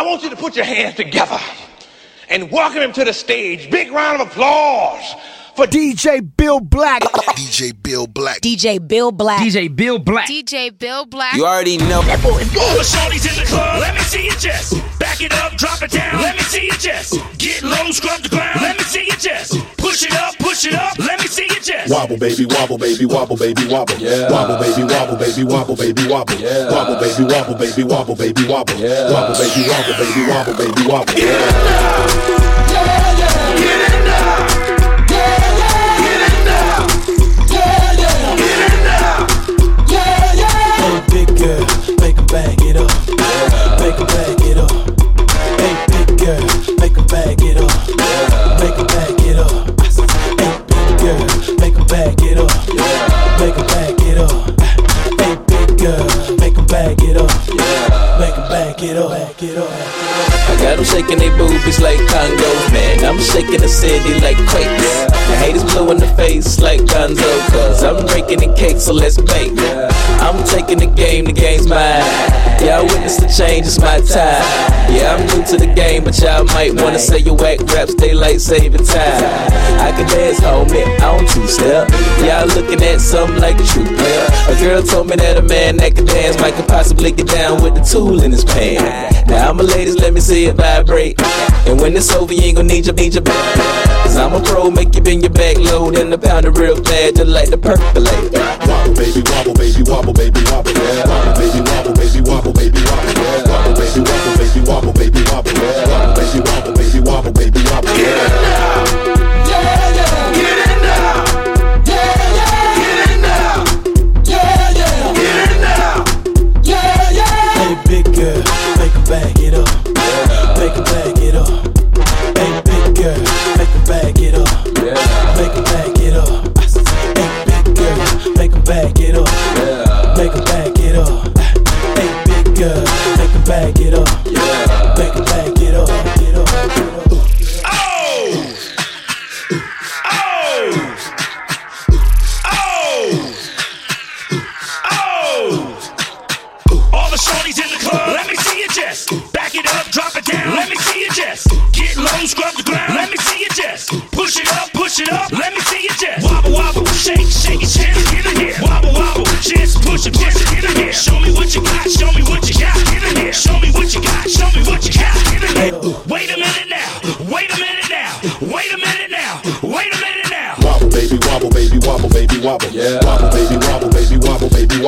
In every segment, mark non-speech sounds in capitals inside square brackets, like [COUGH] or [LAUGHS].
I want you to put your hands together and welcome him to the stage. Big round of applause for DJ Bill Black. DJ Bill Black. DJ Bill Black. DJ Bill Black. DJ Bill Black. You already know. That boy is good. the shorties in the club, let me see you just back it up, drop it down. Let me see you just get low, scrub the ground. Let me see you just push it up, push it up. Let me see you just Wobble baby, wobble baby, wobble baby, wobble. Yeah. Wobble baby, wobble baby, wobble baby, wobble. Yeah. Wobble baby, wobble baby, wobble baby, wobble. Yeah. Wobble baby, wobble baby, wobble baby, wobble. Hey, big girl, make 'em bag big girl, make bag it up. Make 'em bag it up. Hey, big girl, make bag it up. Make 'em bag it up. Hey, big girl, make bag it up. Make 'em bag it up. I got them shaking their boobies like Congo, man. I'm shaking the city like quakes. Haters blue in the face like Gonzo, cause I'm breaking the cake, so let's bake. I'm taking the game, the game's mine. Y'all witness the change, it's my time. Yeah, I'm new to the game, but y'all might wanna say your whack raps, daylight saving time. I can dance, homie, I don't two step. Y'all looking at something like a true player. A girl told me that a man that can dance might could possibly get down with the tool in his pants. Now, I'm a ladies, let me see it vibrate. And when it's over, you ain't gonna need your, need your back. Cause I'm a pro, make you bend your back low, then the pound it real fast, just like the percolate. Wobble baby, wobble baby, wobble baby, wobble. yeah. Wobble baby, wobble baby, wobble baby, wobble. yeah. Wobble baby, wobble baby, wobble baby, wobble. yeah. Wobble baby, wobble baby, wobble baby, wobble. Hey,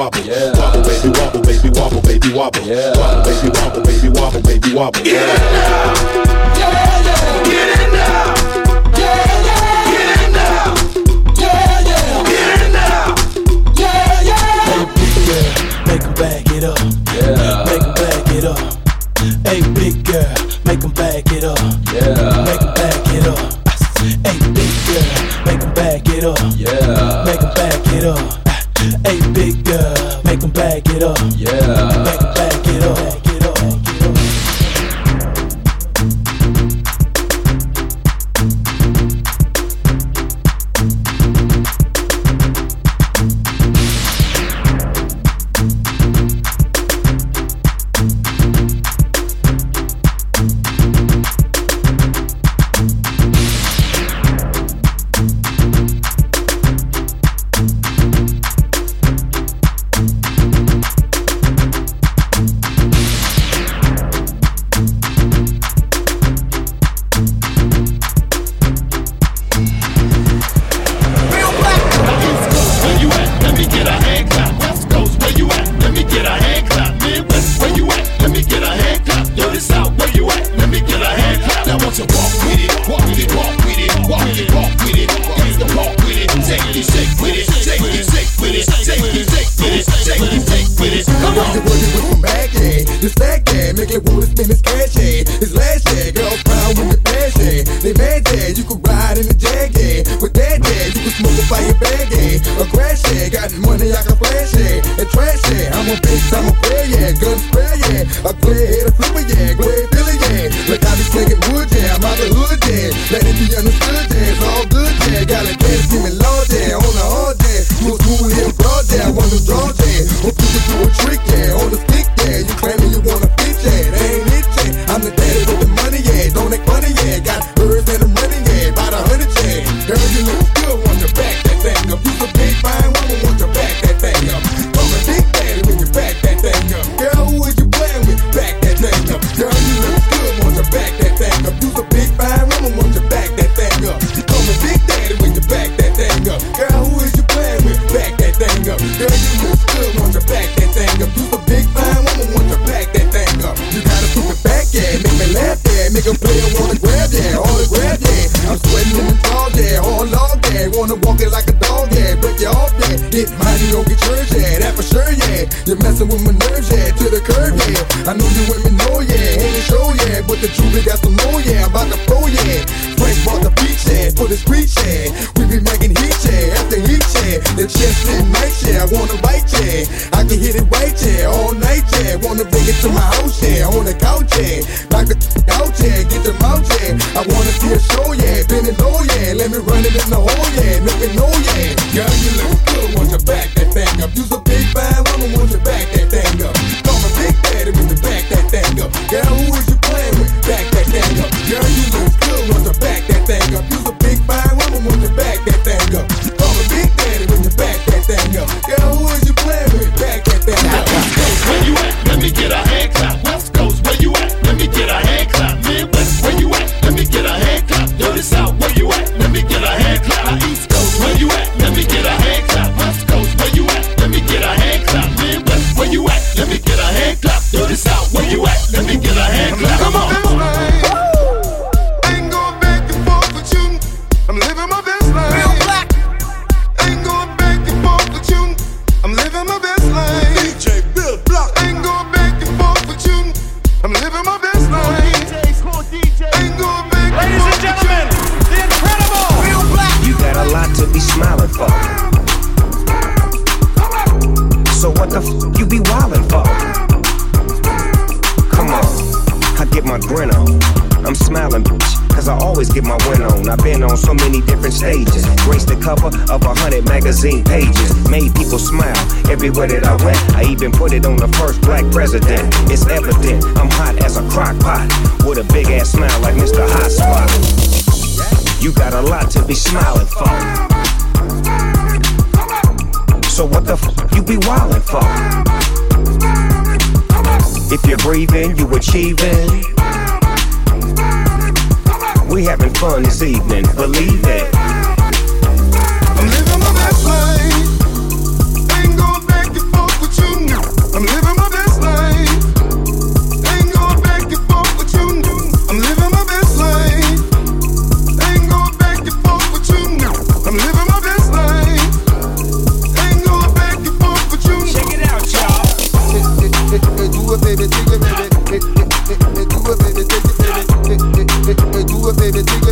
wobble baby, wobble. Baby wobble baby, wobble baby, wobble baby, wobble. Baby wobble baby, wobble baby, wobble baby, wobble. Hey, big girl, make 'em bag it up. Make 'em bag it up. Hey, big girl, make 'em bag it up. Make spray, yeah. Mouth, yeah. I wanna see a show, yeah. Bend it low, yeah. Let me run it in the hole, yeah. Make it know, yeah. Girl, you look good. Want your back that thing up. You's a big fine woman. Want your back everywhere that I went. I even put it on the first black president. It's evident I'm hot as a crock pot. With a big ass smile like Mr. Hot Spot. You got a lot to be smiling for. So what the f you be wildin' for? If you're breathing, you achieving. We having fun this evening, believe it. You. I'm living my best life. Ain't going back and forth with you. I'm living my best life. Ain't going back and forth with you. I'm living my best life. Ain't going back and forth with you. Check it out, y'all. Do it, baby, take it, baby. Do it, baby, take it, baby. Do it, baby, take it, baby.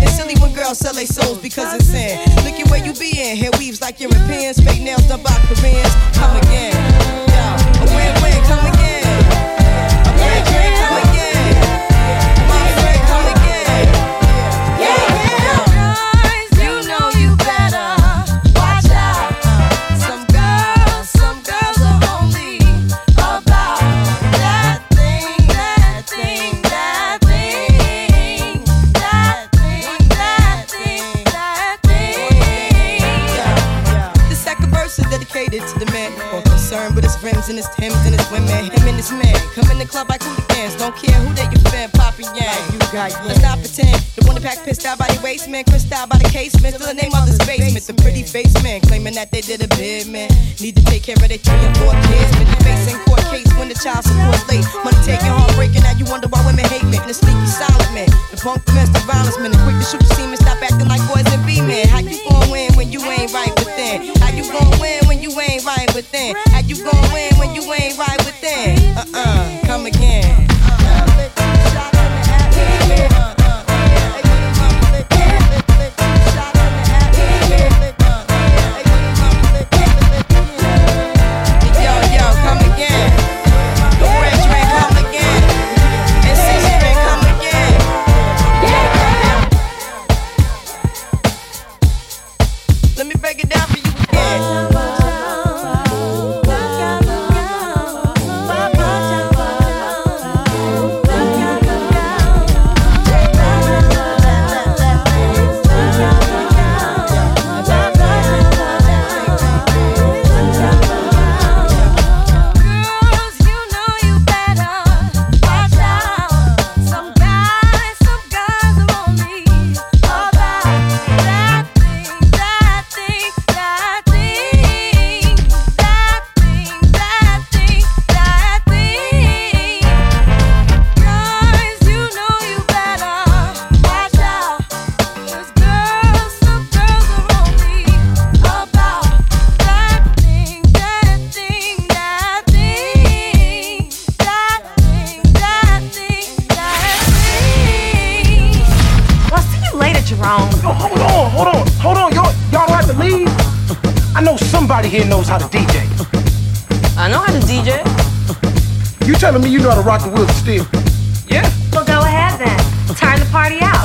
Girls sell their souls because it's sin. Look at where you be in. Hair weaves like Europeans. Fake nails done by Koreans. Come that they did a bid man. Need to take care of their three and four kids. Been facing court case when the child support late. Money taking, heartbreaking. Now you wonder why women hate men. The sneaky silent man, the punk domestic violence man, the quick to shoot the semen. Stop acting like boys and be men. How you gon' win when you ain't right within? How you gon' win when you ain't right within? How you gon' win when you ain't right within? Uh uh, come again. You later, Oh, hold on, hold on, hold on. Y'all, y'all have to leave. I know somebody here knows how to DJ. I know how to DJ. You telling me you know how to rock the wheels of steel? Yeah. Well, go ahead then. Turn the party out.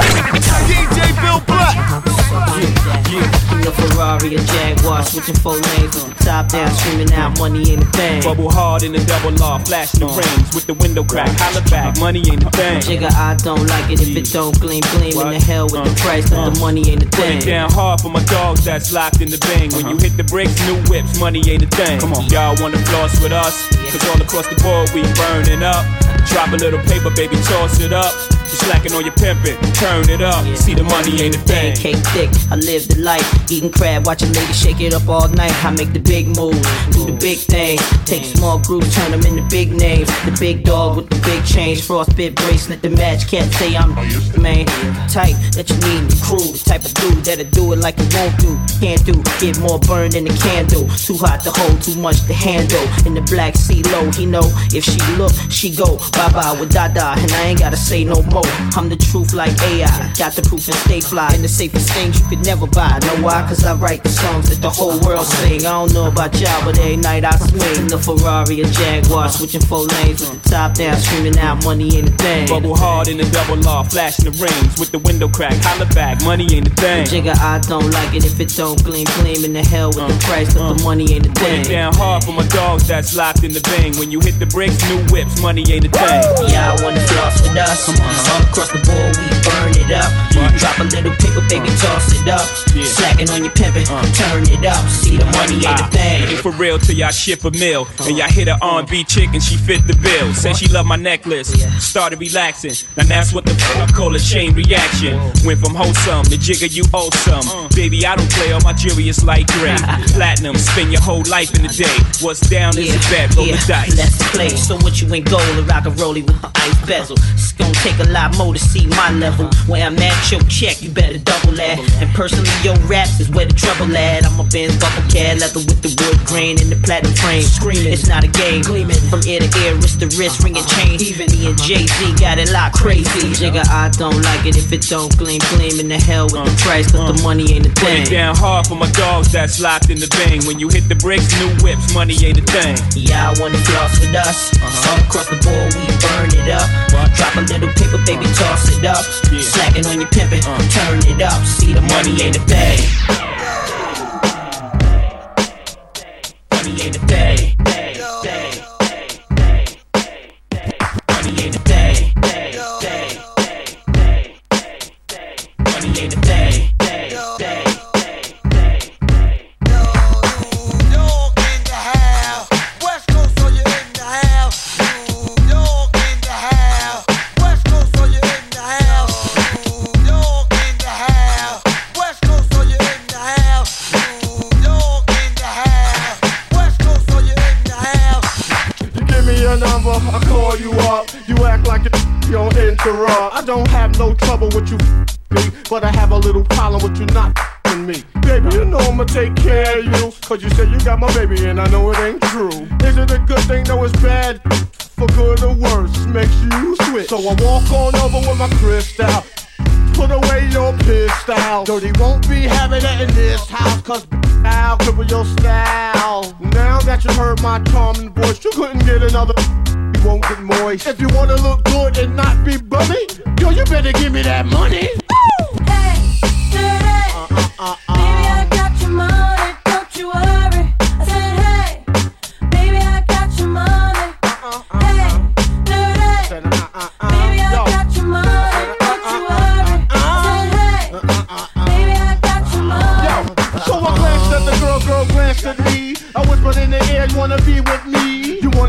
DJ Bill Black. In a Ferrari, a Jaguar, switching four lanes with top down, screaming out money in the thing. Bubble hard in the double law, flashing the rings with the window crack. Holla back, money ain't a thing. Jigga, I don't like it if it don't gleam, gleam in the hell with the uh, price, but the uh. money ain't a Put it thing. down hard for my dogs that's locked in the bang. When you uh-huh. hit the bricks, new whips, money ain't a thing. Come on, y'all wanna floss with us? Cause all across the board we burning up. Drop a little paper, baby, toss it up. You slacking on your pimpin', turn it up. See the money ain't a thing. Cake thick, I live the life. Eating crab, watching ladies shake it up all night. I make the big move, do the big thing. Take small groups, turn them into big names. The big dog with the big change, frostbit bracelet, the match. Can't say I'm the man. Type that you need the crew, the type of dude that'll do it like you won't do. Can't do, get more burned than a candle. Too hot to hold, too much to handle. In the black sea low, he know if she look, she go bye bye with Dada, and I ain't gotta say no more. I'm the truth like AI, got the proof and stay fly. And the safest things you could never buy. Know why? Cause I write the songs that the whole world sing. I don't know about y'all, but every night I swing In the Ferrari or Jaguar, switching four lanes with the top down, screaming out money ain't a thing. Bubble hard in the double law, flashing the rings with the window crack. Holla back, money ain't a thing. Jigga, I don't like it if it don't gleam, gleam in the hell with the uh, price, but the uh. money ain't a Put thing. it down hard for my dogs that's locked in the bang. When you hit the bricks, new whips, money ain't a thing. Y'all wanna floss with us? All across the board, we burn it up. Drop a little paper, baby, uh. toss it up. Slacking on your pimpin', uh. turn it up. See the money ain't a ah. thing. Ain't for real till y'all ship a meal. Uh. And y'all hit a R&B chick and she fit the bill. Said she love my necklace, started relaxing. Now that's what the fuck I call a chain reaction. Went from wholesome to jigger you wholesome. Baby, I don't play all my jewelry is light gray. [LAUGHS] Platinum, spend your whole life in a day. What's down is a bet, roll the dice. Let's play. So what you ain't gold rock a rollie with the ice bezel. It's gonna take a lot more to see my level. Where I'm at, your check, you better double that. Personally, your raps is where the trouble at. I'm a Benz buckle cat, leather with the wood grain and the platinum frame. Screaming, it's not a game. Gleaming from ear to ear, wrist to wrist, ringing uh-huh. chains. Even me and Jay Z got it locked crazy. Jigga, I don't like it if it don't gleam, gleam in the hell with the uh-huh. price, but the uh-huh. money ain't a Put thing. it down hard for my dogs that's locked in the bang. When you hit the bricks, new whips, money ain't a thing. Yeah, I wanna floss with us? All across the board, we burn it up. Drop a little paper, baby, toss it up. Slacking on your pimpin', turn it up. See the money ain't a thing. Money ain't a thing. Dirty won't be having it in this house, cause I'll cripple your style. Now that you heard my charming voice, you couldn't get another. You won't get moist. If you wanna look good and not be bummy, yo, you better give me that money. So uh-uh, uh-uh. In the air, you wanna be with me?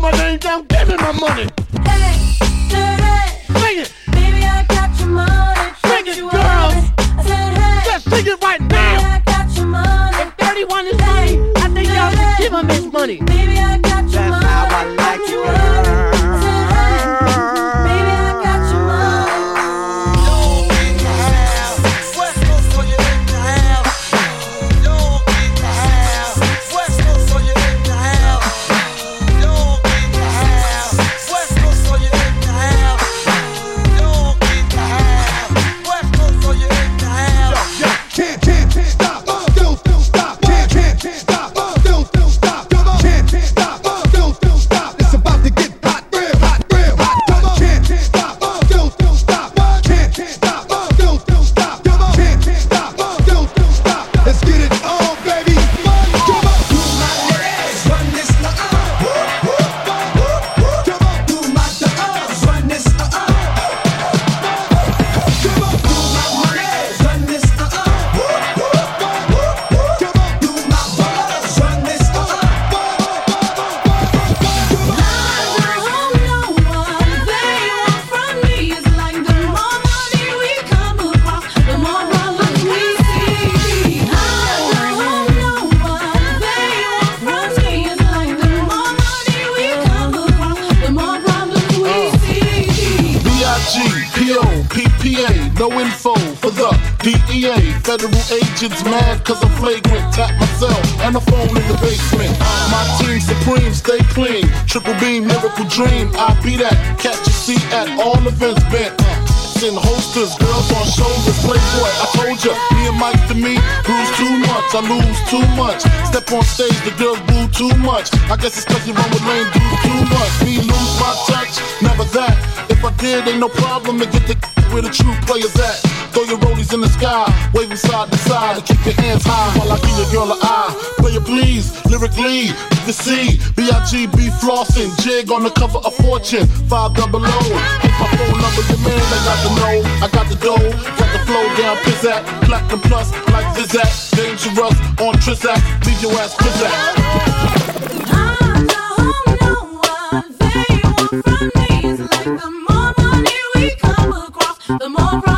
my name down, give me my money. Sing it. Baby, I got your money. Sing it, girls. I said, hey. Just sing it right now. Baby, I got your money. If 31 is I think y'all should give him his money. Baby, I got your That's money. how I like you worry. Federal agents mad cause I'm flagrant. Tap myself and a phone in the basement. My team supreme, stay clean. Triple beam, miracle dream. I be that. Catch a seat at all events bent. In uh, holsters, girls on shoulders, playboy. I told ya, me and Mike to me, bruise too much, I lose too much. Step on stage, the girls boo too much. I guess it's cause you run with lame dudes too much. Me lose my touch, never that. If I did, ain't no problem to get the [LAUGHS] where the true players at. Throw your rollies in the sky, waving side to side, and keep your hands high while I give your girl an eye. Player please, lyrically, the C, B-I-G-B flossing, jig on the cover of Fortune, five double O. Hit my phone number, your man, I got the know, I got the dough, got the flow down, pizzat, platinum plus, like Zizak, dangerous on Trizak, leave your ass pizzat. The more problems we